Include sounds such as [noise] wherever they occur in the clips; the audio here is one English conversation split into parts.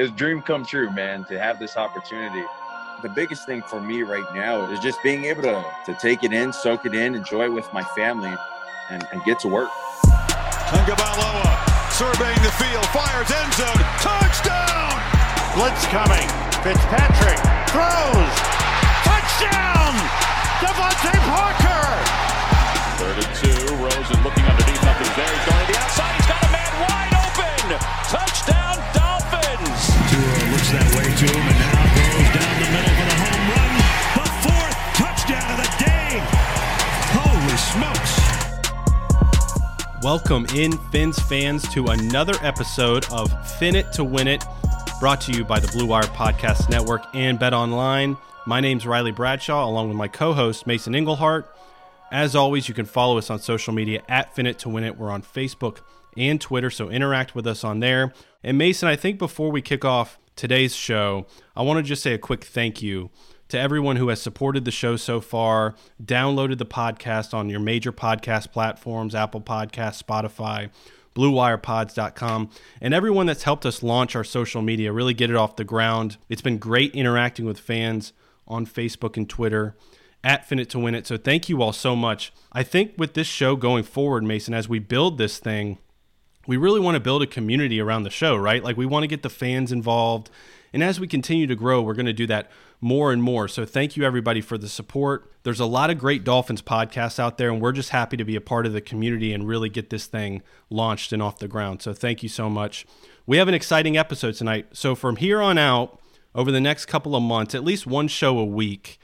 It's dream come true, man, to have this opportunity. The biggest thing for me right now is just being able to, to take it in, soak it in, enjoy it with my family, and, and get to work. Tagovailoa surveying the field, fires end zone, touchdown! Blitz coming, Fitzpatrick throws, touchdown! DeVante Parker! Third and two, Rosen looking underneath, nothing there. He's going to the outside, he's got a man wide open! Touchdown, Dolphins! Tua looks that way to him and now goes down the middle for the home run. The fourth touchdown of the day! Holy smokes! Welcome in, Finns fans, to another episode of Fin It to Win It, brought to you by the Blue Wire Podcast Network and Bet Online. My name's Riley Bradshaw, along with my co-host Mason Englehart. As always, you can follow us on social media at Fin It to Win It. We're on Facebook and Twitter, so interact with us on there. And Mason, I think before we kick off today's show, I want to just say a quick thank you to everyone who has supported the show so far, downloaded the podcast on your major podcast platforms, Apple Podcasts, Spotify, BlueWirePods.com, and everyone that's helped us launch our social media, really get it off the ground. It's been great interacting with fans on Facebook and Twitter at Fin It to Win It. So thank you all so much. I think with this show going forward, Mason, as we build this thing, we really want to build a community around the show, right? Like we want to get the fans involved. And as we continue to grow, we're going to do that more and more. So thank you everybody for the support. There's a lot of great Dolphins podcasts out there, and we're just happy to be a part of the community and really get this thing launched and off the ground. So thank you so much. We have an exciting episode tonight. So from here on out, over the next couple of months, at least one show a week,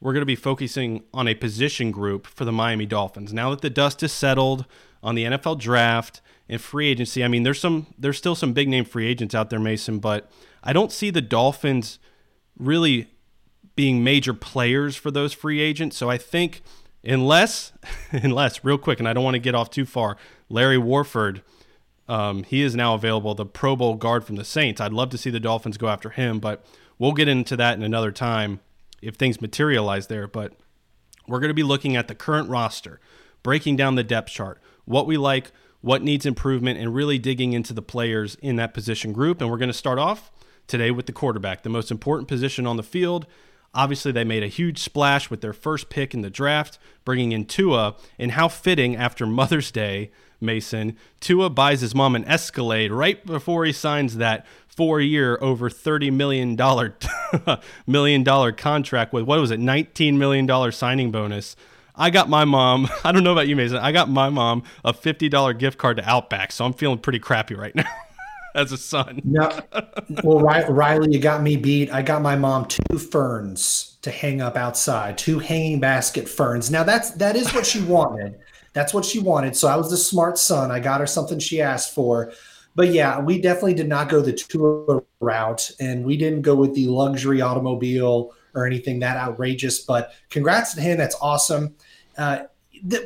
we're going to be focusing on a position group for the Miami Dolphins. Now that the dust is settled on the NFL draft and free agency, I mean, there's some there's still some big name free agents out there, Mason, but I don't see the Dolphins really being major players for those free agents. So I think unless [laughs] unless real quick, and I don't want to get off too far, Larry Warford. Um, he is now available, the Pro Bowl guard from the Saints. I'd love to see the Dolphins go after him, but we'll get into that in another time if things materialize there. But we're going to be looking at the current roster, breaking down the depth chart, what we like, what needs improvement, and really digging into the players in that position group. And we're going to start off today with the quarterback, the most important position on the field. Obviously, they made a huge splash with their first pick in the draft, bringing in Tua. And how fitting after Mother's Day, Mason, Tua buys his mom an Escalade right before he signs that four-year, over thirty million dollar [laughs] million dollar contract with what was it, nineteen million dollar signing bonus. I got my mom. [laughs] I don't know about you, Mason. I got my mom a fifty dollar gift card to Outback, so I'm feeling pretty crappy right now. [laughs] as a son. no, well, Riley, you got me beat. I got my mom two ferns to hang up outside, two hanging basket ferns. Now that's that is what she [laughs] wanted. That's what she wanted. So I was the smart son. I got her something she asked for. But yeah, we definitely did not go the Tua route, and we didn't go with the luxury automobile or anything that outrageous. But congrats to him. That's awesome. Uh,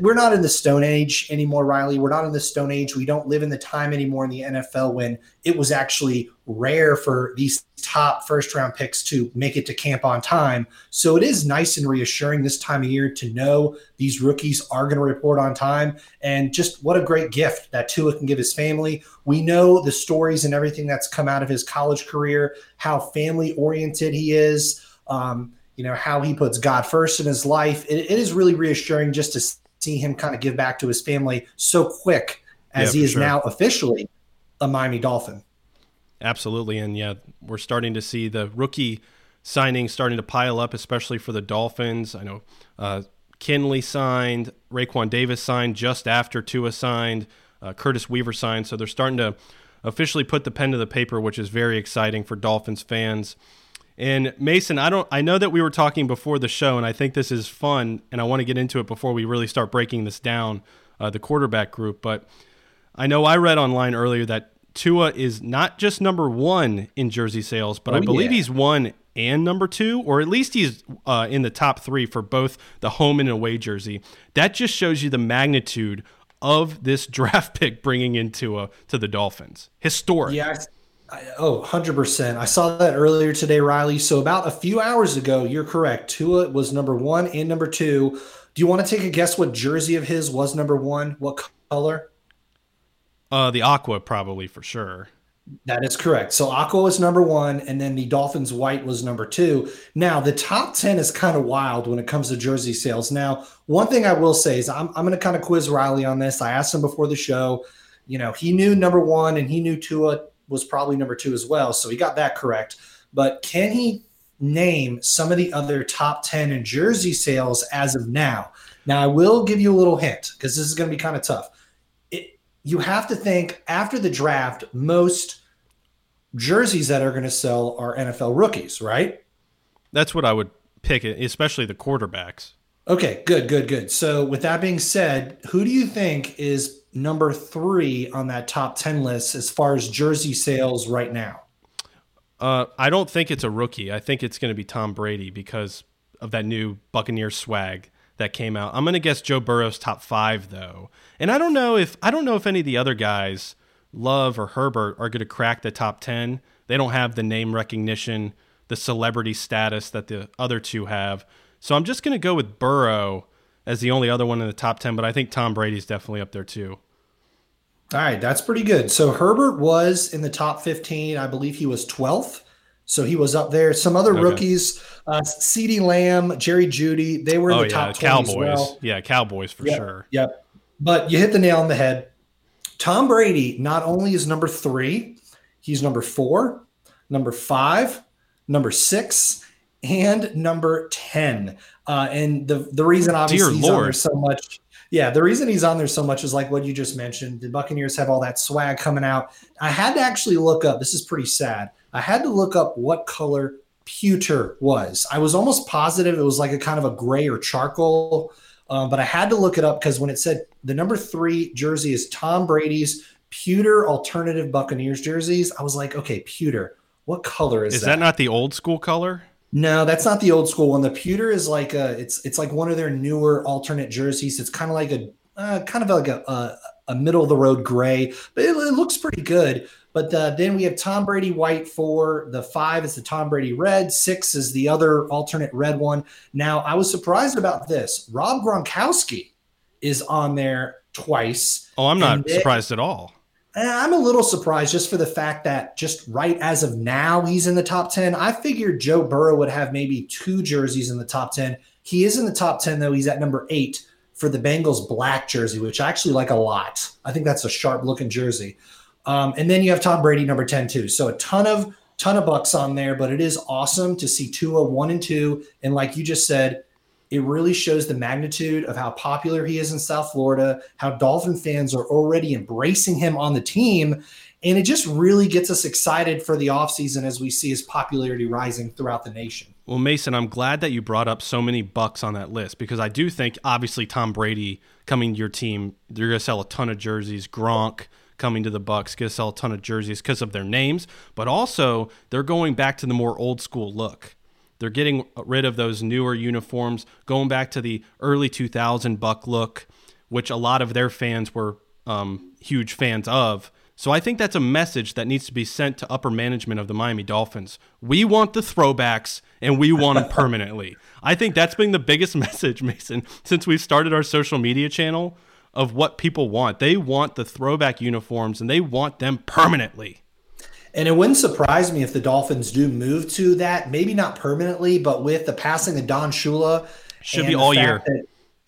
we're not in the stone age anymore riley we're not in the stone age we don't live in the time anymore in the nfl when it was actually rare for these top first round picks to make it to camp on time so it is nice and reassuring this time of year to know these rookies are going to report on time and just what a great gift that Tua can give his family we know the stories and everything that's come out of his college career how family oriented he is um, you know how he puts god first in his life it, it is really reassuring just to see him kind of give back to his family so quick as yeah, he is sure. now officially a Miami Dolphin. Absolutely. And yeah, we're starting to see the rookie signings starting to pile up, especially for the Dolphins. I know uh, Kindley signed, Raekwon Davis signed just after Tua signed, uh, Curtis Weaver signed. So they're starting to officially put the pen to the paper, which is very exciting for Dolphins fans. And Mason, I don't I know that we were talking before the show and I think this is fun and I want to get into it before we really start breaking this down, uh, the quarterback group, but I know I read online earlier that Tua is not just number one in jersey sales, but Oh, I believe yeah. he's one and number two, or at least he's uh, in the top three for both the home and away jersey. That just shows you the magnitude of this [laughs] draft pick bringing in Tua to the Dolphins. Historic. Yeah. I, oh, 100%. I saw that earlier today, Riley. So, about a few hours ago, you're correct. Tua was number one and number two. Do you want to take a guess what jersey of his was number one? What color? Uh, the Aqua, probably for sure. That is correct. So Aqua was number one, and then the Dolphins white was number two. Now, the top 10 is kind of wild when it comes to jersey sales. Now, one thing I will say is I'm, I'm going to kind of quiz Riley on this. I asked him before the show. You know, he knew number one and he knew Tua was probably number two as well. So he got that correct. But can he name some of the other top 10 in jersey sales as of now? Now, I will give you a little hint because this is going to be kind of tough you have to think after the draft, most jerseys that are going to sell are NFL rookies, right? That's what I would pick, especially the quarterbacks. Okay, good, good, good. So, with that being said, who do you think is number three on that top 10 list as far as jersey sales right now? Uh, I don't think it's a rookie. I think it's going to be Tom Brady because of that new Buccaneer swag that came out. I'm going to guess Joe Burrow's top five though, and I don't know if I don't know if any of the other guys, Love or Herbert, are going to crack the top ten. They don't have the name recognition, the celebrity status that the other two have. So I'm just going to go with Burrow as the only other one in the top ten. But I think Tom Brady's definitely up there too. All right, that's pretty good. So Herbert was in the top 15. I believe he was 12th. So he was up there. Some other Okay. rookies, uh, CeeDee Lamb, Jerry Jeudy, they were in oh the yeah, top 20 Cowboys. as well. Yeah, Cowboys for Yep, sure. Yep. But you hit the nail on the head. Tom Brady not only is number three, he's number four, number five, number six, and number 10. Uh, and the, the reason obviously Dear he's on there so much. Yeah, the reason he's on there so much is like what you just mentioned. The Buccaneers have all that swag coming out. I had to actually look up, this is pretty sad. I had to look up what color pewter was. I was almost positive it was like a kind of a gray or charcoal, um, but I had to look it up because when it said the number three jersey is Tom Brady's pewter alternative Buccaneers jerseys, I was like, okay, pewter. What color is, Is that not the old school color? No, that's not the old school one. The pewter is like a it's it's like one of their newer alternate jerseys. It's kind of like a uh, kind of like a, a a middle of the road gray, but it, it looks pretty good. But uh, then we have Tom Brady white for the five is the Tom Brady red, six is the other alternate red one. Now I was surprised about this. Rob Gronkowski is on there twice. Oh, I'm not then- surprised at all. And I'm a little surprised just for the fact that just right as of now, he's in the top 10. I figured Joe Burrow would have maybe two jerseys in the top 10. He is in the top 10, though. He's at number eight for the Bengals black jersey, which I actually like a lot. I think that's a sharp looking jersey. Um, and then you have Tom Brady, number 10, too. So a ton of ton of bucks on there, but it is awesome to see Tua one and two. And like you just said, it really shows the magnitude of how popular he is in South Florida, how Dolphin fans are already embracing him on the team. And it just really gets us excited for the offseason as we see his popularity rising throughout the nation. Well, Mason, I'm glad that you brought up so many bucks on that list because I do think obviously Tom Brady coming to your team, you're going to sell a ton of jerseys. Gronk coming to the Bucks going to sell a ton of jerseys because of their names, but also they're going back to the more old school look. They're getting rid of those newer uniforms, going back to the early 2000 Buck look, which a lot of their fans were um, huge fans of. So I think that's a message that needs to be sent to upper management of the Miami Dolphins. We want the throwbacks and we want them [laughs] permanently. I think that's been the biggest [laughs] message, Mason, since we've started our social media channel of what people want. They want the throwback uniforms and they want them permanently. And it wouldn't surprise me if the Dolphins do move to that, maybe not permanently, but with the passing of Don Shula. Should be all year.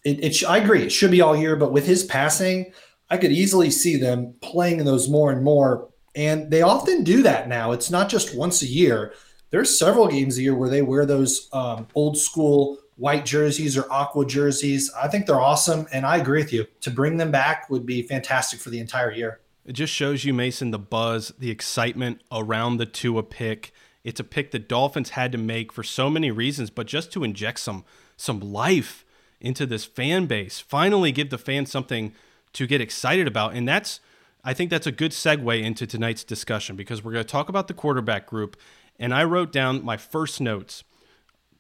It, it, I agree. It should be all year, but with his passing, I could easily see them playing those more and more. And they often do that now. It's not just once a year. There's several games a year where they wear those um, old school white jerseys or aqua jerseys. I think they're awesome, and I agree with you. To bring them back would be fantastic for the entire year. It just shows you, Mason, the buzz, the excitement around the Tua pick. It's a pick the Dolphins had to make for so many reasons, but just to inject some some life into this fan base, finally give the fans something to get excited about. And that's I think that's a good segue into tonight's discussion because we're going to talk about the quarterback group. And I wrote down my first notes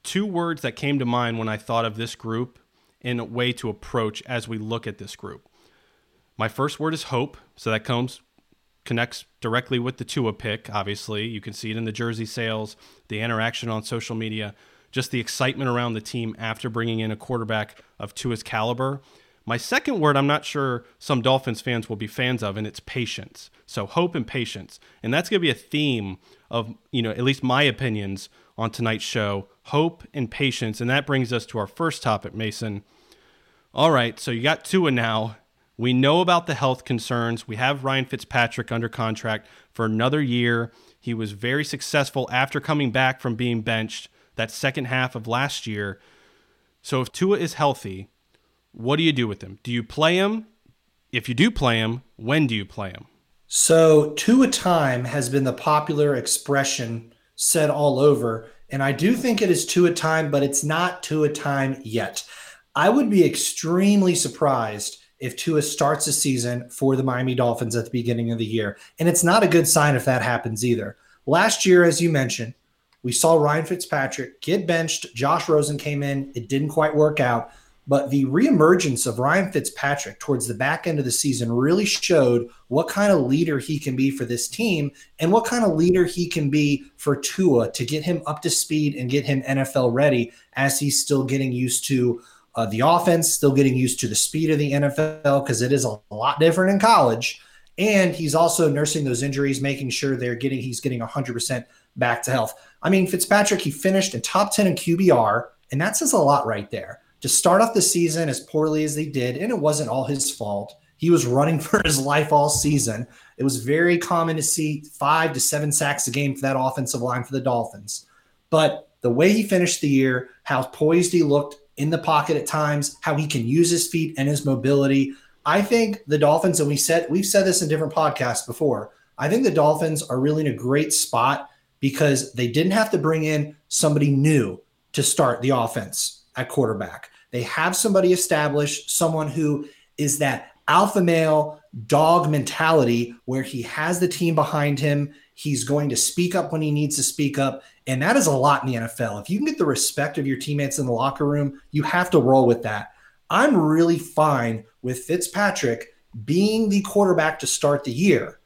two words that came to mind when I thought of this group in a way to approach as we look at this group. My first word is hope. So that comes connects directly with the Tua pick, obviously. You can see it in the jersey sales, the interaction on social media, just the excitement around the team after bringing in a quarterback of Tua's caliber. My second word, I'm not sure some Dolphins fans will be fans of, and it's patience. So hope and patience. And that's going to be a theme of, you know, at least my opinions on tonight's show hope and patience. And that brings us to our first topic, Mason. All right, so you got Tua now. We know about the health concerns. We have Ryan Fitzpatrick under contract for another year. He was very successful after coming back from being benched that second half of last year. So if Tua is healthy, what do you do with him? Do you play him? If you do play him, when do you play him? So, Tua time has been the popular expression said all over. And I do think it is Tua time, but it's not Tua time yet. I would be extremely surprised if Tua starts a season for the Miami Dolphins at the beginning of the year. And it's not a good sign if that happens either. Last year, as you mentioned, we saw Ryan Fitzpatrick get benched. Josh Rosen came in. It didn't quite work out. But the reemergence of Ryan Fitzpatrick towards the back end of the season really showed what kind of leader he can be for this team and what kind of leader he can be for Tua to get him up to speed and get him NFL ready as he's still getting used to uh, the offense, still getting used to the speed of the NFL because it is a lot different in college. And he's also nursing those injuries, making sure they're getting he's getting 100% back to health. I mean, Fitzpatrick, he finished in top 10 in QBR, and that says a lot right there to start off the season as poorly as they did, and it wasn't all his fault. He was running [laughs] for his life all season. It was very common to see five to seven sacks a game for that offensive line for the Dolphins. But the way he finished the year, how poised he looked in the pocket at times, how he can use his feet and his mobility. I think the Dolphins, and we said we've said this in different podcasts before. I think the Dolphins are really in a great spot because they didn't have to bring in somebody new to start the offense at quarterback. They have somebody established, someone who is that alpha male dog mentality where he has the team behind him. He's going to speak up when he needs to speak up. And that is a lot in the NFL. If you can get the respect of your teammates in the locker room, you have to roll with that. I'm really fine with Fitzpatrick being the quarterback to start the year.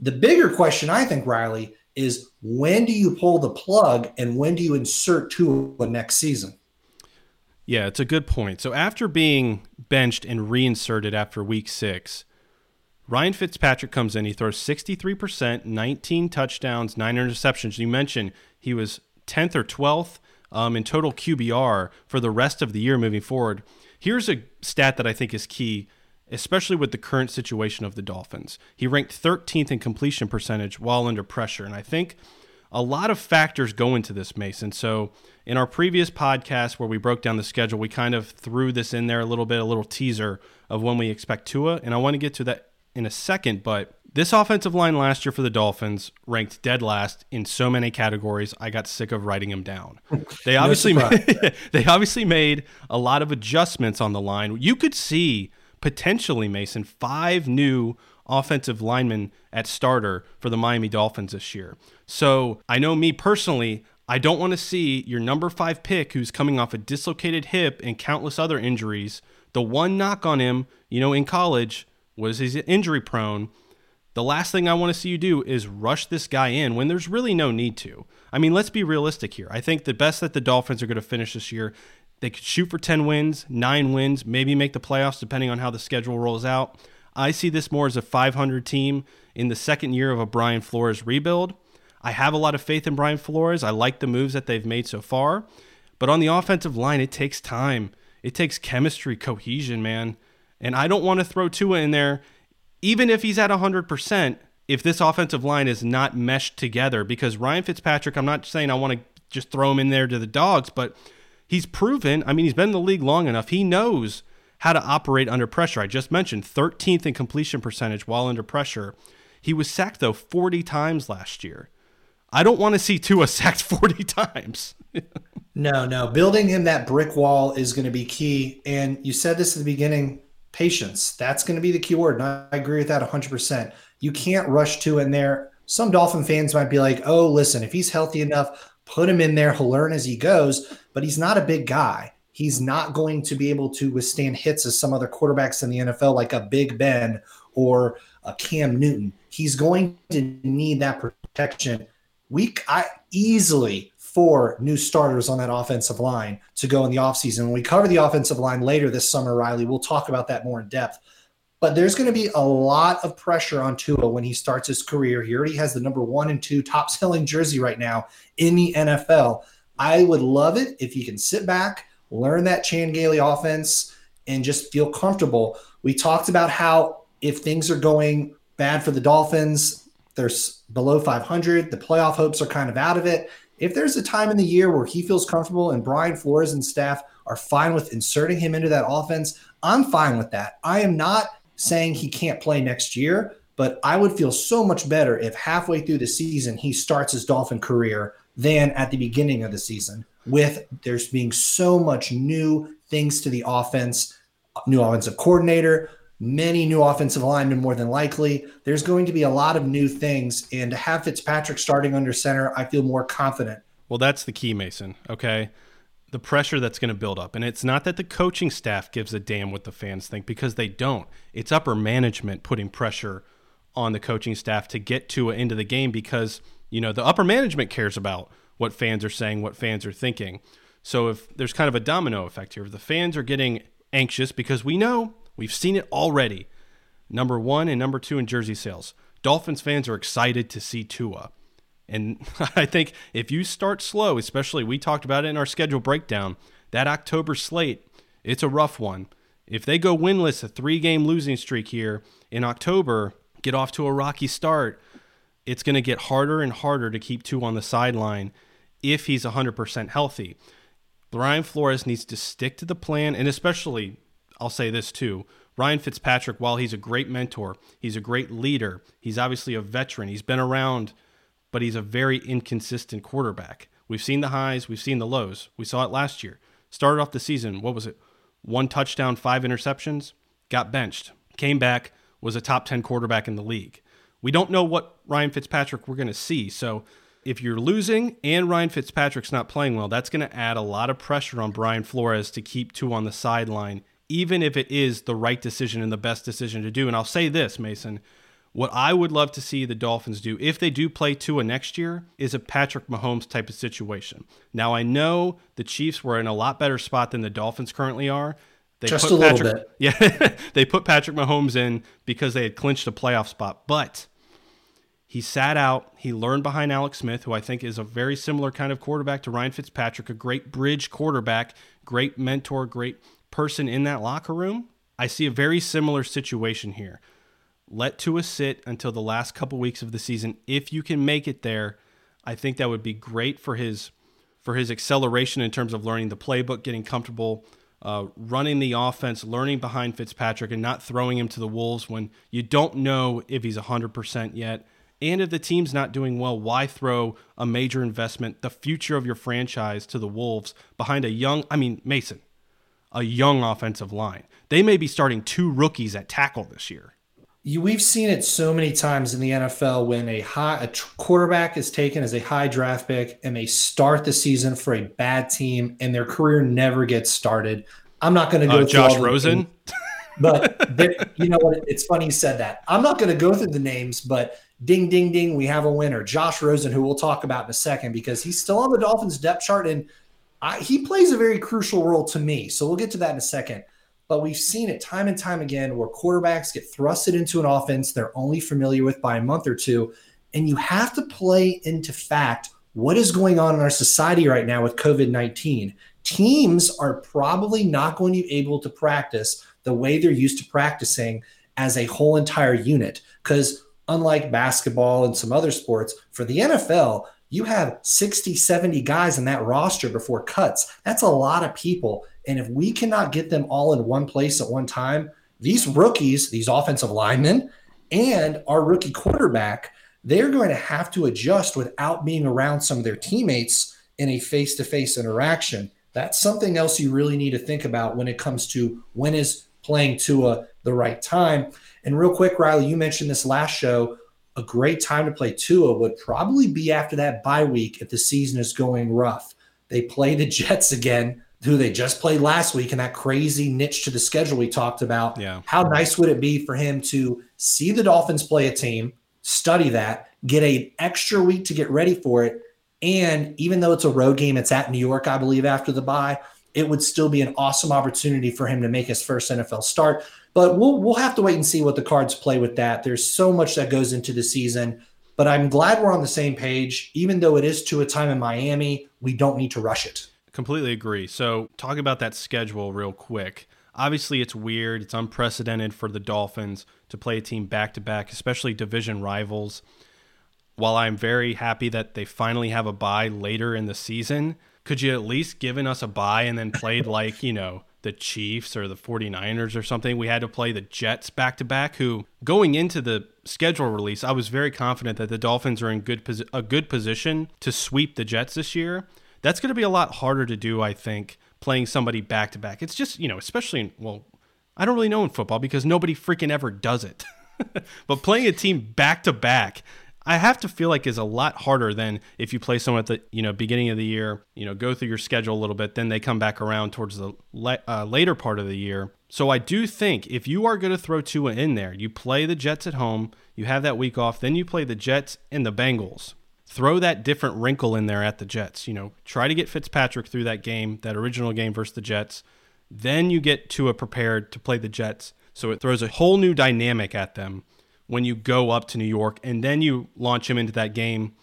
The bigger question, I think, Riley, is when do you pull the plug and when do you insert Tua next season? Yeah, it's a good point. So after being benched and reinserted after week six, Ryan Fitzpatrick comes in. He throws 63%, 19 touchdowns, nine interceptions. You mentioned he was 10th or 12th um, in total QBR for the rest of the year moving forward. Here's a stat that I think is key, especially with the current situation of the Dolphins. He ranked 13th in completion percentage while under pressure. And I think a lot of factors go into this, Mason. So, in our previous podcast where we broke down the schedule, we kind of threw this in there a little bit, a little teaser of when we expect Tua. And I want to get to that in a second. But this offensive line last year for the Dolphins ranked dead last in so many categories. I got sick of writing them down. [laughs] They obviously made, [laughs] they obviously made a lot of adjustments on the line. You could see potentially Mason five new offensive linemen at starter for the Miami Dolphins this year. So I know me personally, I don't want to see your number five pick who's coming off a dislocated hip and countless other injuries. The one knock on him, you know, in college was he's injury prone. The last thing I want to see you do is rush this guy in when there's really no need to. I mean, let's be realistic here. I think the best that the Dolphins are going to finish this year, they could shoot for 10 wins, nine wins, maybe make the playoffs depending on how the schedule rolls out. I see this more as a 500 team in the second year of a Brian Flores rebuild. I have a lot of faith in Brian Flores. I like the moves that they've made so far. But on the offensive line, it takes time. It takes chemistry, cohesion, man. And I don't want to throw Tua in there, even if he's at 100%, if this offensive line is not meshed together. Because Ryan Fitzpatrick, I'm not saying I want to just throw him in there to the dogs, but he's proven, I mean, he's been in the league long enough. He knows how to operate under pressure. I just mentioned 13th in completion percentage while under pressure. He was sacked, though, 40 times last year. I don't want to see Tua [laughs] sacked 40 times. [laughs] no, no. Building him that brick wall is going to be key. And you said this at the beginning patience. That's going Tua be the key word. And I agree with that 100%. You can't rush to in there. Some Dolphin fans might be like, oh, listen, if he's healthy enough, put him in there. He'll learn as he goes, but he's not a big guy. He's not going to be able to withstand hits as some other quarterbacks in the NFL, like a Big Ben or a Cam Newton. He's going to need that protection. We I easily four new starters on that offensive line to go in the offseason. When we cover the offensive line later this summer, Riley, we'll talk about that more in depth. But there's going to be a lot of pressure on Tua when he starts his career. He already has the number one and two top selling jersey right now in the NFL. I would love it if he can sit back, learn that Chan Gailey offense, and just feel comfortable. We talked about how if things are going bad for the Dolphins, they're below 500, the playoff hopes are kind of out of it if there's a time in the year where he feels comfortable and Brian Flores and staff are fine with inserting him into that offense, I'm fine with that. I am not saying he can't play next year, but I would feel so much better if halfway through the season he starts his Dolphin career than at the beginning of the season. With there's being so much new things to the offense, new offensive coordinator, many new offensive linemen more than likely. There's going to be a lot of new things. And to have Fitzpatrick starting under center, I feel more confident. Well, that's the key, Mason. Okay. The pressure that's going to build up. And it's not that the coaching staff gives a damn what the fans think because they don't. It's upper management putting pressure on the coaching staff to get to an end of the game because, you know, the upper management cares about what fans are saying, what fans are thinking. So if there's kind of a domino effect here, if the fans are getting anxious because we know We've seen it already. Number one and number two in jersey sales. Dolphins fans are excited to see Tua. And [laughs] I think if you start slow, especially we talked about it in our schedule breakdown, that October slate, it's a rough one. If they go winless, a three game losing streak here in October, get off to a rocky start, it's going to get harder and harder to keep Tua on the sideline if he's 100% healthy. Brian Flores needs to stick to the plan, and especially I'll say this too. Ryan Fitzpatrick, while he's a great mentor, he's a great leader, he's obviously a veteran, he's been around, but he's a very inconsistent quarterback. We've seen the highs, we've seen the lows. We saw it last year. Started off the season, what was it? One touchdown, five interceptions, got benched, came back, was a top 10 quarterback in the league. We don't know what Ryan Fitzpatrick we're going to see. So if you're losing and Ryan Fitzpatrick's not playing well, that's going to add a lot of pressure on Brian Flores to keep Tua on the sideline even if it is the right decision and the best decision to do. And I'll say this, Mason, what I would love to see the Dolphins do if they do play Tua next year is a Patrick Mahomes type of situation. Now I know the Chiefs were in a lot better spot than the Dolphins currently are. They Just put a Patrick, little bit. [laughs] Yeah, they put Patrick Mahomes in because they had clinched a playoff spot, but he sat out. He learned behind Alex Smith, who I think is a very similar kind of quarterback to Ryan Fitzpatrick, a great bridge quarterback, great mentor, great person in that locker room, I see a very similar situation here. Let Tua sit until the last couple weeks of the season. If you can make it there, I think that would be great for his for his acceleration in terms of learning the playbook, getting comfortable, uh, running the offense, learning behind Fitzpatrick, and not throwing him to the wolves when you don't know if he's 100% yet. And if the team's not doing well, why throw a major investment, the future of your franchise, to the wolves behind a young? I mean, Mason, a young offensive line. They may be starting two rookies at tackle this year. You, we've seen it so many times in the NFL when a high a quarterback is taken as a high draft pick and they start the season for a bad team and their career never gets started. I'm not going to go. Uh, Josh Rosen. but you know what? It's funny you said that. I'm not going to go through the names, but ding, ding, ding, we have a winner. Josh Rosen, who we'll talk about in a second because he's still on the Dolphins depth chart and I, he plays a very crucial role to me. So we'll get to that in a second. But we've seen it time and time again where quarterbacks get thrusted into an offense they're only familiar with by a month or two. And you have to play into fact what is going on in our society right now with COVID 19. Teams are probably not going to be able to practice the way they're used to practicing as a whole entire unit. Because unlike basketball and some other sports, for the NFL, you have 60, 70 guys in that roster before cuts. That's a lot of people. And if we cannot get them all in one place at one time, these rookies, these offensive linemen, and our rookie quarterback, they're going to have to adjust without being around some of their teammates in a face to face interaction. That's something else you really need to think about when it comes to when is playing Tua the right time. And real quick, Riley, you mentioned this last show. A great time to play Tua would probably be after that bye week if the season is going rough. They play the [laughs] Jets again, who they just played last week in that crazy niche to the schedule we talked about. Yeah. How nice would it be for him to see the Dolphins play a team, study that, get an extra week to get ready for it, and even though it's a road game, it's at New York, I believe, after the bye, it would still be an awesome opportunity for him to make his first NFL start. But we'll we'll have to wait and see what the cards play with that. There's so much that goes into the season. But I'm glad we're on the same page. Even though it is Tua time in Miami, we don't need to rush it. Completely agree. So, talk about that schedule real quick. Obviously, it's weird. It's unprecedented for the Dolphins to play a team back to back, especially division rivals. While I'm very happy that they finally have a bye later in the season, could you at least given us a bye and then played [laughs] like, you know, the Chiefs or the 49ers or something? We had to play the Jets back to back who going into the schedule release, I was very confident that the Dolphins are in good posi- a good position to sweep the Jets this year. That's going to be a lot harder to do, I think, playing somebody back to back. It's just, you know, especially in well, I don't really know in football because nobody freaking ever does it. [laughs] but playing a team back to back I have to feel like is a lot harder than if you play someone at the you know beginning of the year, you know, go through your schedule a little bit, then they come back around towards the le- uh, later part of the year. So I do think if you are going to throw Tua in there, you play the Jets at home, you have that week off, then you play the Jets and the Bengals. Throw that different wrinkle in there at the Jets. You know, try to get Fitzpatrick through that game, that original game versus the Jets. Then you get Tua prepared to play the Jets. So it throws a whole new dynamic at them when you go up to New York and then you launch him into that game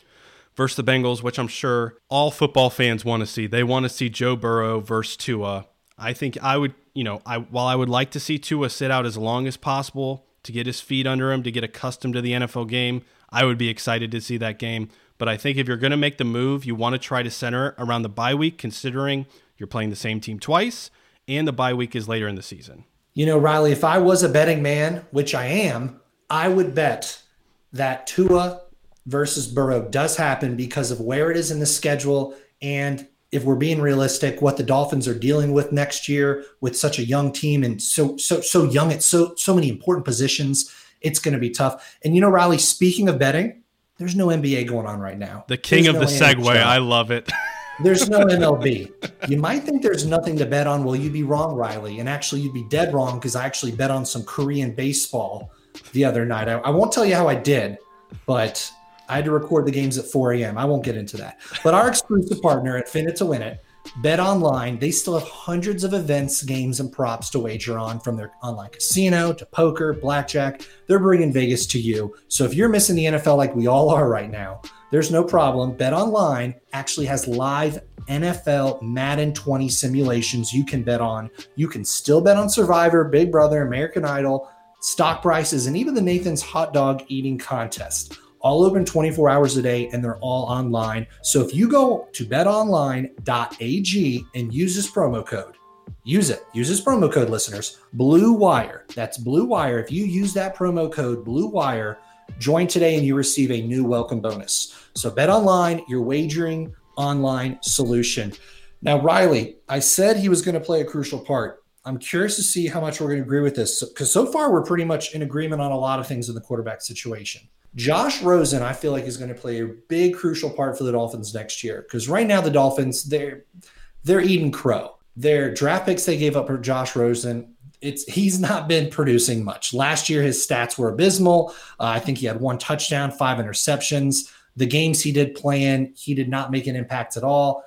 versus the Bengals, which I'm sure all football fans want to see. They want to see Joe Burrow versus Tua. I think I would, you know, I while I would like to see Tua sit out as long as possible to get his feet under him, to get accustomed to the NFL game, I would be excited to see that game. But I think if you're going to make the move, you want to try to center around the bye week, considering you're playing the same team twice and the bye week is later in the season. You know, Riley, if I was a betting man, which I am, I would bet that Tua versus Burrow does happen because of where it is in the schedule and if we're being realistic, what the Dolphins are dealing with next year with such a young team and so so so young at so so many important positions, it's going to be tough. And you know, Riley, speaking of betting, there's no NBA going on right now. The king there's of no the segue, NHL. I love it. There's no [laughs] MLB. You might think there's nothing to bet on. Well, you'd be wrong, Riley. And actually, you'd be dead wrong because I actually bet on some Korean baseball the other night. I, I won't tell you how I did, but I had to record the games at 4 a.m. I won't get into that. But our exclusive partner at Fin It to Win It, Bet Online, they still have hundreds of events, games, and props to wager on from their online casino to poker, blackjack. They're bringing Vegas to you. So if you're missing the NFL like we all are right now, there's no problem. Bet Online actually has live NFL Madden 20 simulations you can bet on. You can still bet on Survivor, Big Brother, American Idol, stock prices, and even the Nathan's hot dog eating contest. All open 24 hours a day and they're all online. So if you go to betonline.ag and use this promo code, use it. Use this promo code, listeners. Blue Wire. That's Blue Wire. If you use that promo code Blue Wire, join today and you receive a new welcome bonus. So bet online, your wagering online solution. Now, Riley, I said he was going to play a crucial part. I'm curious to see how much we're going to agree with this because so far we're pretty much in agreement on a lot of things in the quarterback situation. Josh Rosen, I feel like is going to play a big crucial part for the Dolphins next year because right now the Dolphins they're they're eating crow. Their draft picks they gave up for Josh Rosen, it's he's not been producing much. Last year his stats were abysmal. Uh, I think he had one touchdown, five interceptions. The games he did play in, he did not make an impact at all.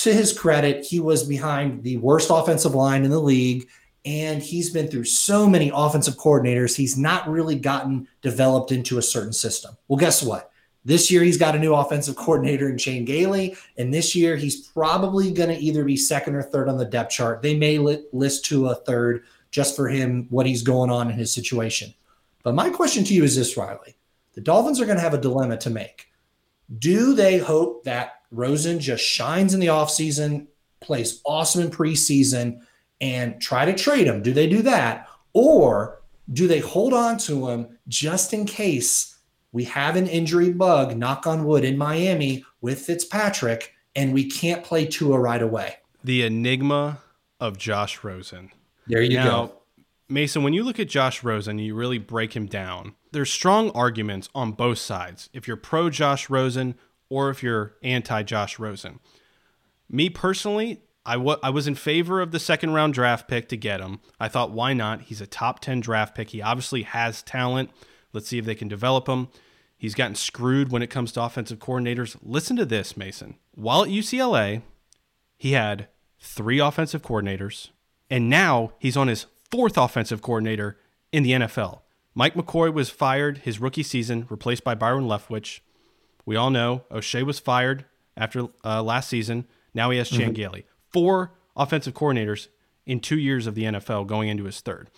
To his credit, he was behind the worst offensive line in the league and he's been through so many offensive coordinators. He's not really gotten developed into a certain system. Well, guess what? This year he's got a new offensive coordinator in Chan Gailey, and this year he's probably going to either be second or third on the depth chart. They may list Tua third just for him what he's going on in his situation. But my question to you is this, Riley: the Dolphins are going to have a dilemma to make. Do they hope that Rosen just shines in the offseason, plays awesome in preseason? and try to trade him? Do they do that? Or do they hold on to him just in case we have an injury bug, knock on wood, in Miami with Fitzpatrick and we can't play Tua right away? The enigma of Josh Rosen. There you now, go. Mason, when you look at Josh Rosen, you really break him down. There's strong arguments on both sides. If you're pro Josh Rosen or if you're anti Josh Rosen. Me personally, I, w- I was in favor of the second round draft pick to get him. I thought, why not? He's a top 10 draft pick. He obviously has talent. Let's see if they can develop him. He's gotten screwed when it comes to offensive coordinators. Listen to this, Mason. While at UCLA, he had three offensive coordinators, and now he's on his fourth offensive coordinator in the NFL. Mike McCoy was fired his rookie season, replaced by Byron Leftwich. We all know O'Shea was fired after uh, last season. Now he has Chan mm-hmm. Gailey. Four offensive coordinators in two years of the NFL going into his third.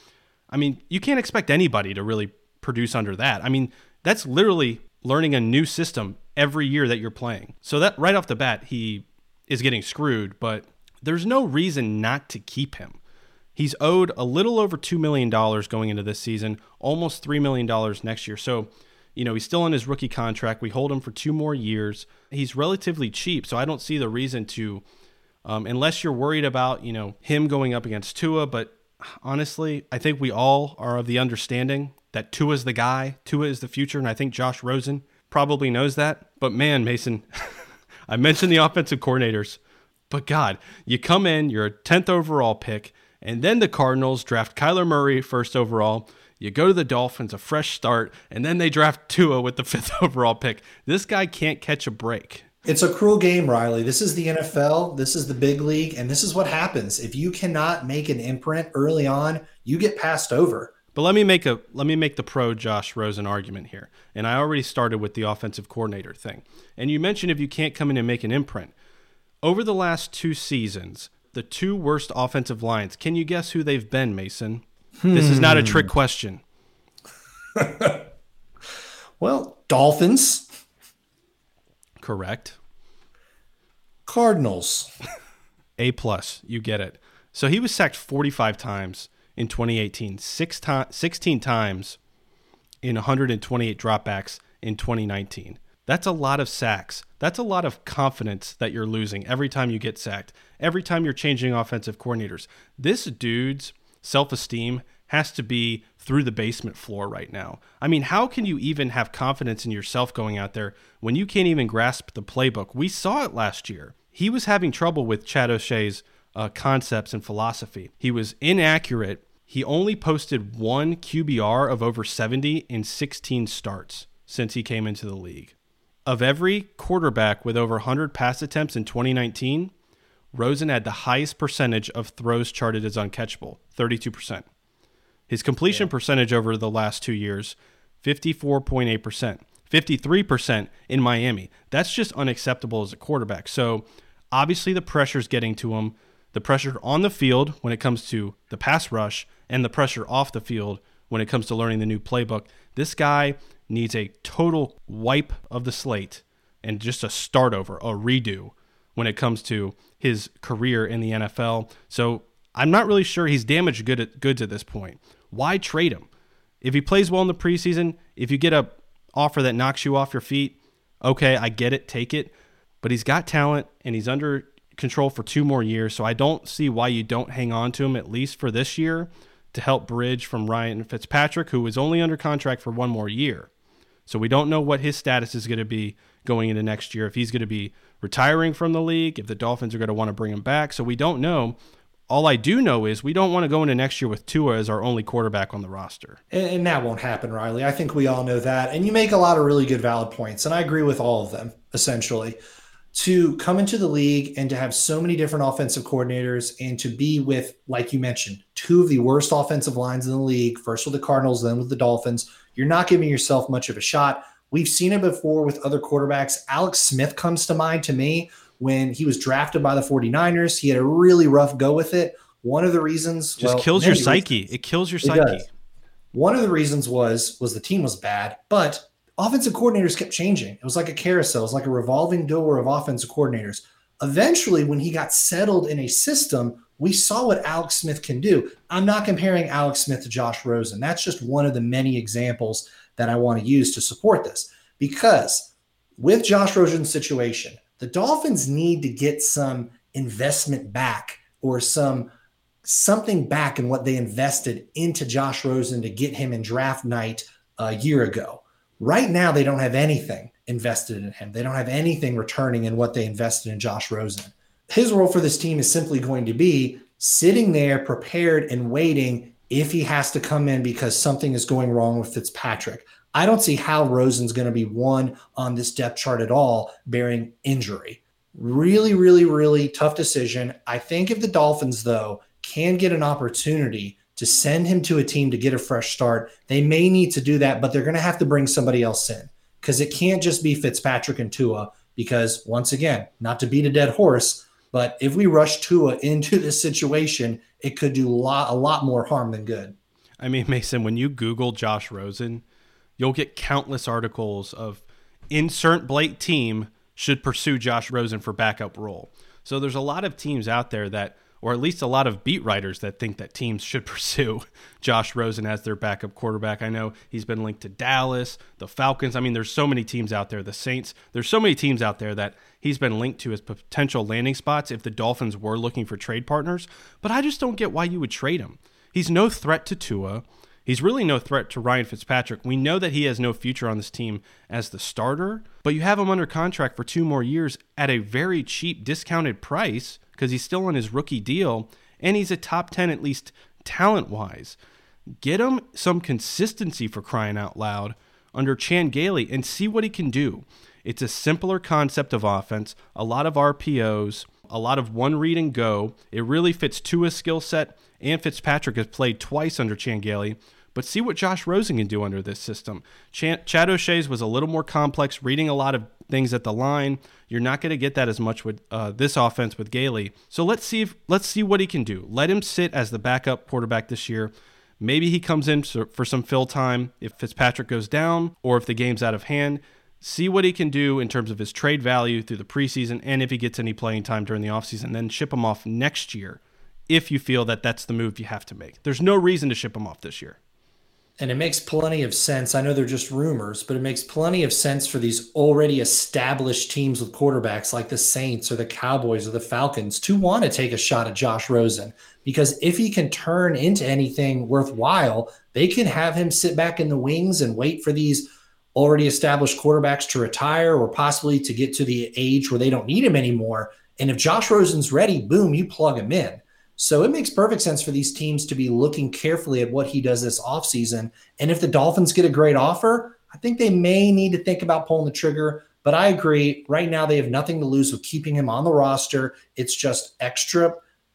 I mean, you can't expect anybody to really produce under that. I mean, that's literally learning a new system every year that you're playing. So that right off the bat, he is getting screwed, but there's no reason not to keep him. He's owed a little over $2 million going into this season, almost $3 million next year. So, you know, he's still on his rookie contract. We hold him for two more years. He's relatively cheap, so I don't see the reason to, um, unless you're worried about, you know, him going up against Tua. But honestly, I think we all are of the understanding that Tua's the guy, Tua is the future, and I think Josh Rosen probably knows that. But man, Mason, [laughs] I mentioned the offensive coordinators, but God, you come in, you're a 10th overall pick, and then the Cardinals draft Kyler Murray first overall. You go to the Dolphins, a fresh start, and then they draft [laughs] Tua with the fifth overall pick. This guy can't catch a break. It's a cruel game, Riley. This is the NFL. This is the big league. And this is what happens. If you cannot make an imprint early on, you get passed over. But let me make a let me make the pro Josh Rosen argument here. And I already started with the offensive coordinator thing. And you mentioned if you can't come in and make an imprint. Over the last two seasons, the two worst offensive lines. Can you guess who they've been, Mason? Hmm. This is not a trick hmm. question. [laughs] well, Dolphins. Correct. Cardinals. [laughs] a plus. You get it. So he was sacked 45 times in 2018, six to- 16 times in 128 dropbacks in 2019. That's a lot of sacks. That's a lot of confidence that you're losing every time you get sacked, every time you're changing offensive coordinators. This dude's self esteem has to be through the basement floor right now. I mean, how can you even have confidence in yourself going out there when you can't even grasp the playbook? We saw it last year. He was having trouble with Chad O'Shea's uh, concepts and philosophy. He was inaccurate. He only posted one QBR of over 70 in 16 starts since he came into the league. Of every quarterback with over 100 pass attempts in 2019, Rosen had the highest percentage of throws charted as uncatchable, 32%. His completion yeah. percentage over the last two years, 54.8%. 53% in Miami. That's just unacceptable as a quarterback. So obviously the pressure's getting to him the pressure on the field when it comes to the pass rush and the pressure off the field when it comes to learning the new playbook. This guy needs a total wipe of the slate and just a start over, a redo when it comes to his career in the NFL. So I'm not really sure he's damaged good at, goods at this point. Why trade him? If he plays well in the preseason, if you get a offer that knocks you off your feet, okay, I get it, take it. But he's got talent and he's under control for two more years. So I don't see why you don't hang on to him at least for this year to help bridge from Ryan Fitzpatrick, who is only under contract for one more year. So we don't know what his status is going to be going into next year. If he's going to be retiring from the league, if the Dolphins are going to want to bring him back. So we don't know. All I do know is we don't want to go into next year with Tua as our only quarterback on the roster. And, and that won't happen, Riley. I think we all know that. And you make a lot of really good, valid points. And I agree with all of them, essentially to come into the league and to have so many different offensive coordinators and to be with, like you mentioned, two of the worst offensive lines in the league, first with the Cardinals, then with the Dolphins, you're not giving yourself much of a shot. We've seen it before with other quarterbacks. Alex Smith comes to mind to me when he was drafted by the 49ers. He had a really rough go with it. One of the reasons just well, kills your psyche. Reasons, it kills your psyche. One of the reasons was was the team was bad, but offensive coordinators kept changing. It was like a carousel, it was like a revolving door of offensive coordinators. Eventually, when he got settled in a system, we saw what Alex Smith can do. I'm not comparing Alex Smith to Josh Rosen. That's just one of the many examples that I want to use to support this. Because with Josh Rosen's situation, the Dolphins need to get some investment back or some something back in what they invested into Josh Rosen to get him in draft night a year ago. Right now, they don't have anything invested in him. They don't have anything returning in what they invested in Josh Rosen. His role for this team is simply going to be sitting there prepared and waiting if he has to come in because something is going wrong with Fitzpatrick. I don't see how Rosen's going to be one on this depth chart at all, bearing injury. Really, really, really tough decision. I think if the Dolphins, though, can get an opportunity to send him to a team to get a fresh start, they may need to do that, but they're going to have to bring somebody else in because it can't just be Fitzpatrick and Tua. Because once again, not to beat a dead horse, but if we rush Tua into this situation, it could do a lot, a lot more harm than good. I mean, Mason, when you Google Josh Rosen, you'll get countless articles of insert Blake team should pursue Josh Rosen for backup role. So there's a lot of teams out there that, or at least a lot of beat writers that think that teams should [laughs] pursue Josh Rosen as their backup quarterback. I know he's been linked to Dallas, the Falcons. I mean, there's so many teams out there, the Saints. There's so many teams out there that he's been linked to as potential landing spots if the Dolphins were looking for trade partners. But I just don't get why you would trade him. He's no threat to Tua. He's really no threat to Ryan Fitzpatrick. We know that he has no future on this team as the starter, but you have him under contract for two more years at a very cheap, discounted price because he's still on his rookie deal and he's a top 10 at least talent wise. Get him some consistency for crying out loud under Chan Gailey and see what he can do. It's a simpler concept of offense, a lot of RPOs, a lot of one read and go. It really fits Tua's skill set and Fitzpatrick has played twice under Chan Gailey. But see what Josh Rosen can do under this system. Ch- Chad O'Shea's was a little more complex, reading a lot of things at the line. You're not going to get that as much with uh, this offense with Gailey. So let's see if let's see what he can do. Let him sit as the backup quarterback this year. Maybe he comes in for some fill time if Fitzpatrick goes down or if the game's out of hand. See what he can do in terms of his trade value through the preseason and if he gets any playing time during the offseason, then ship him off next year if you feel that that's the move you have to make. There's no reason to ship him off this year. And it makes plenty of sense. I know they're just rumors, but it makes plenty of sense for these already established teams with quarterbacks like the Saints or the Cowboys or the Falcons to want to take a shot at Josh Rosen. Because if he can turn into anything worthwhile, they can have him sit back in the wings and wait for these already established quarterbacks to retire or possibly to get to the age where they don't need him anymore. And if Josh Rosen's ready, boom, you plug him in. So it makes perfect sense for these teams to be looking carefully at what he does this offseason. And if the Dolphins get a great offer, I think they may need to think about pulling the trigger. But I agree. Right now, they have nothing to lose with keeping him on the roster. It's just extra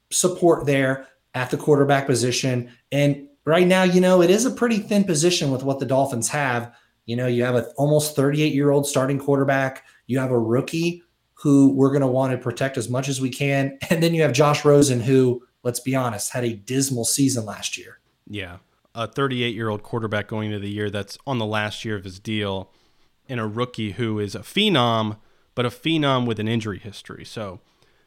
support there at the quarterback position. And right now, you know, it is a pretty thin position with what the Dolphins have. You know, you have an almost 38 year old starting quarterback, you have a rookie who we're going to want to protect as much as we can. [laughs] And then you have Josh Rosen, who let's be honest, had a dismal season last year. Yeah. A 38 year old quarterback going into the year that's on the last year of his deal, and a rookie who is a phenom, but a phenom with an injury history. So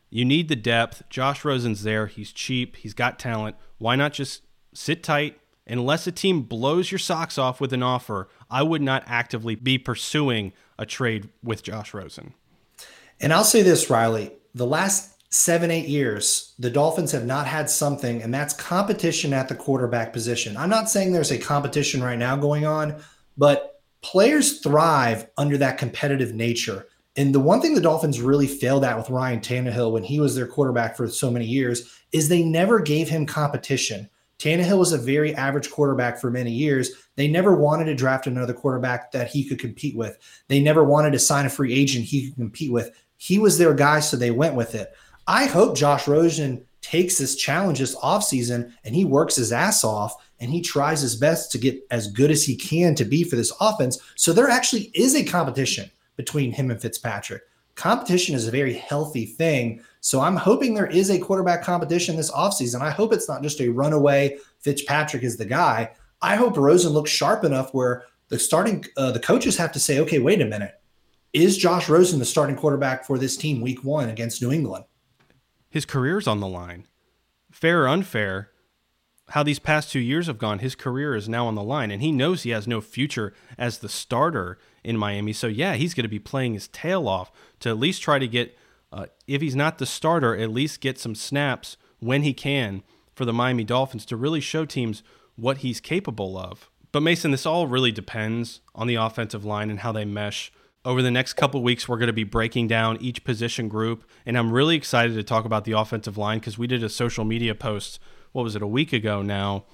you need the depth. Josh Rosen's there. He's cheap. He's got talent. Why not just sit tight? Unless a team blows your socks off with an offer, I would not actively be pursuing a trade with Josh Rosen. And I'll say this, Riley the last seven, eight years, the Dolphins have not had something, and that's competition at the quarterback position. I'm not saying there's a competition right now going on, but players thrive under that competitive nature. And the one thing the Dolphins really failed at with Ryan Tannehill when he was their quarterback for so many years is they never gave him competition. Tannehill was a very average quarterback for many years. They never wanted to draft another quarterback that he could compete with. They never wanted to sign a free agent he could compete with. He was their guy, so they went with it. I hope Josh Rosen takes this challenge this offseason and he works his ass off and he tries his best to get as good as he can to be for this offense. So there actually is a competition between him and Fitzpatrick. Competition is a very healthy thing. So I'm hoping there is a quarterback competition this offseason. I hope it's not just a runaway Fitzpatrick is the guy. I hope Rosen looks sharp enough where the starting uh, the coaches have to say, okay, wait a minute. Is Josh Rosen the starting quarterback for this team week one against New England? His career's on the line. Fair or unfair, how these past two years have gone, his career is now on the line, and he knows he has no future as the starter in Miami. So, yeah, he's going to be playing his tail off to at least try to get, uh, if he's not the starter, at least get some snaps when he can for the Miami Dolphins to really show teams what he's capable of. But Mason, this all really depends on the offensive line and how they mesh. Over the next couple weeks, we're going to be breaking down each position group, and I'm really excited to talk about the offensive line because we did a social media post, what was it, a week ago now,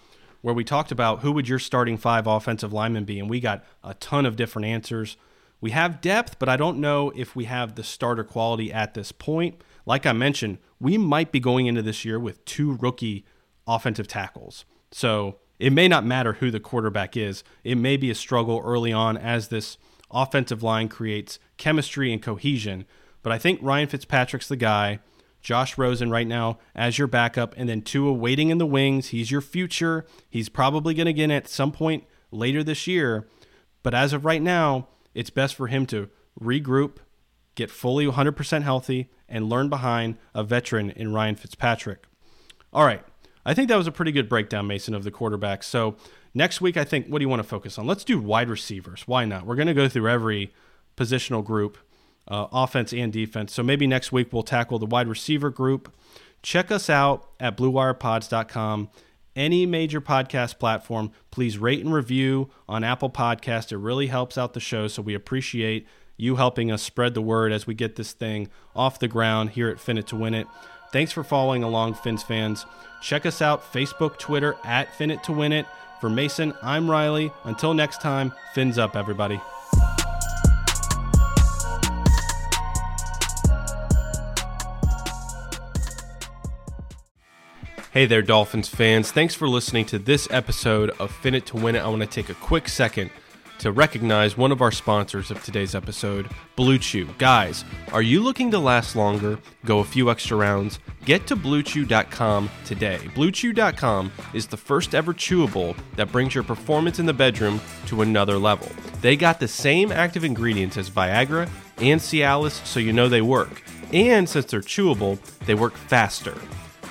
where we talked about who would your starting five offensive linemen be, and we got a ton of different answers. We have depth, but I don't know if we have the starter quality at this point. Like I mentioned, we might be going into this year with two rookie offensive tackles. So it may not matter who the quarterback is. It may be a struggle early on as this offensive line creates chemistry and cohesion. But I think Ryan Fitzpatrick's the guy. Josh Rosen right now as your backup, and then Tua waiting in the wings. He's your future. He's probably going to get in at some point later this year. But as of right now, it's best for him to regroup, get fully 100% healthy, and learn behind a veteran in Ryan Fitzpatrick. All right. I think that was a pretty good breakdown, Mason, of the quarterbacks. So next week, I think, what do you want to focus on? Let's do wide receivers. Why not? We're going to go through every positional group, uh, offense and defense. So maybe next week we'll tackle the wide receiver group. Check us out at bluewirepods.com. Any major podcast platform, please rate and review on Apple Podcast. It really helps out the show, so we appreciate you helping us spread the word as we get this thing off the ground here at Fin It to Win It. Thanks for following along, Fins fans. Check us out Facebook, Twitter at Fin It to Win It. For Mason, I'm Riley. Until next time, fins up, everybody. Hey there, Dolphins fans. Thanks for listening to this episode of Fin It to Win It. I want to take a quick second to recognize one of our sponsors of today's episode, Blue Chew. Guys, are you looking to last longer, go a few extra rounds? Get to bluechew.com today. Bluechew.com is the first ever chewable that brings your performance in the bedroom to another level. They got the same active ingredients as Viagra and Cialis, so you know they work. And since they're chewable, they work faster.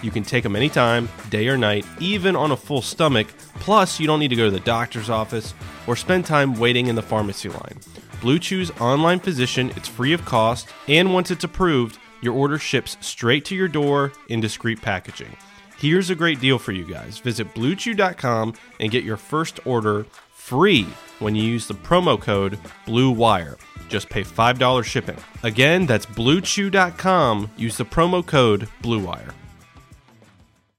You can take them anytime, day or night, even on a full stomach. Plus, you don't need to go to the doctor's office or spend time waiting in the pharmacy line. Blue Chew's online physician, it's free of cost, and once it's approved, your order ships straight to your door in discreet packaging. Here's a great deal for you guys. Visit bluechew.com and get your first order free when you use the promo code BLUEWIRE. Just pay $5 shipping. Again, that's bluechew.com. Use the promo code BLUEWIRE.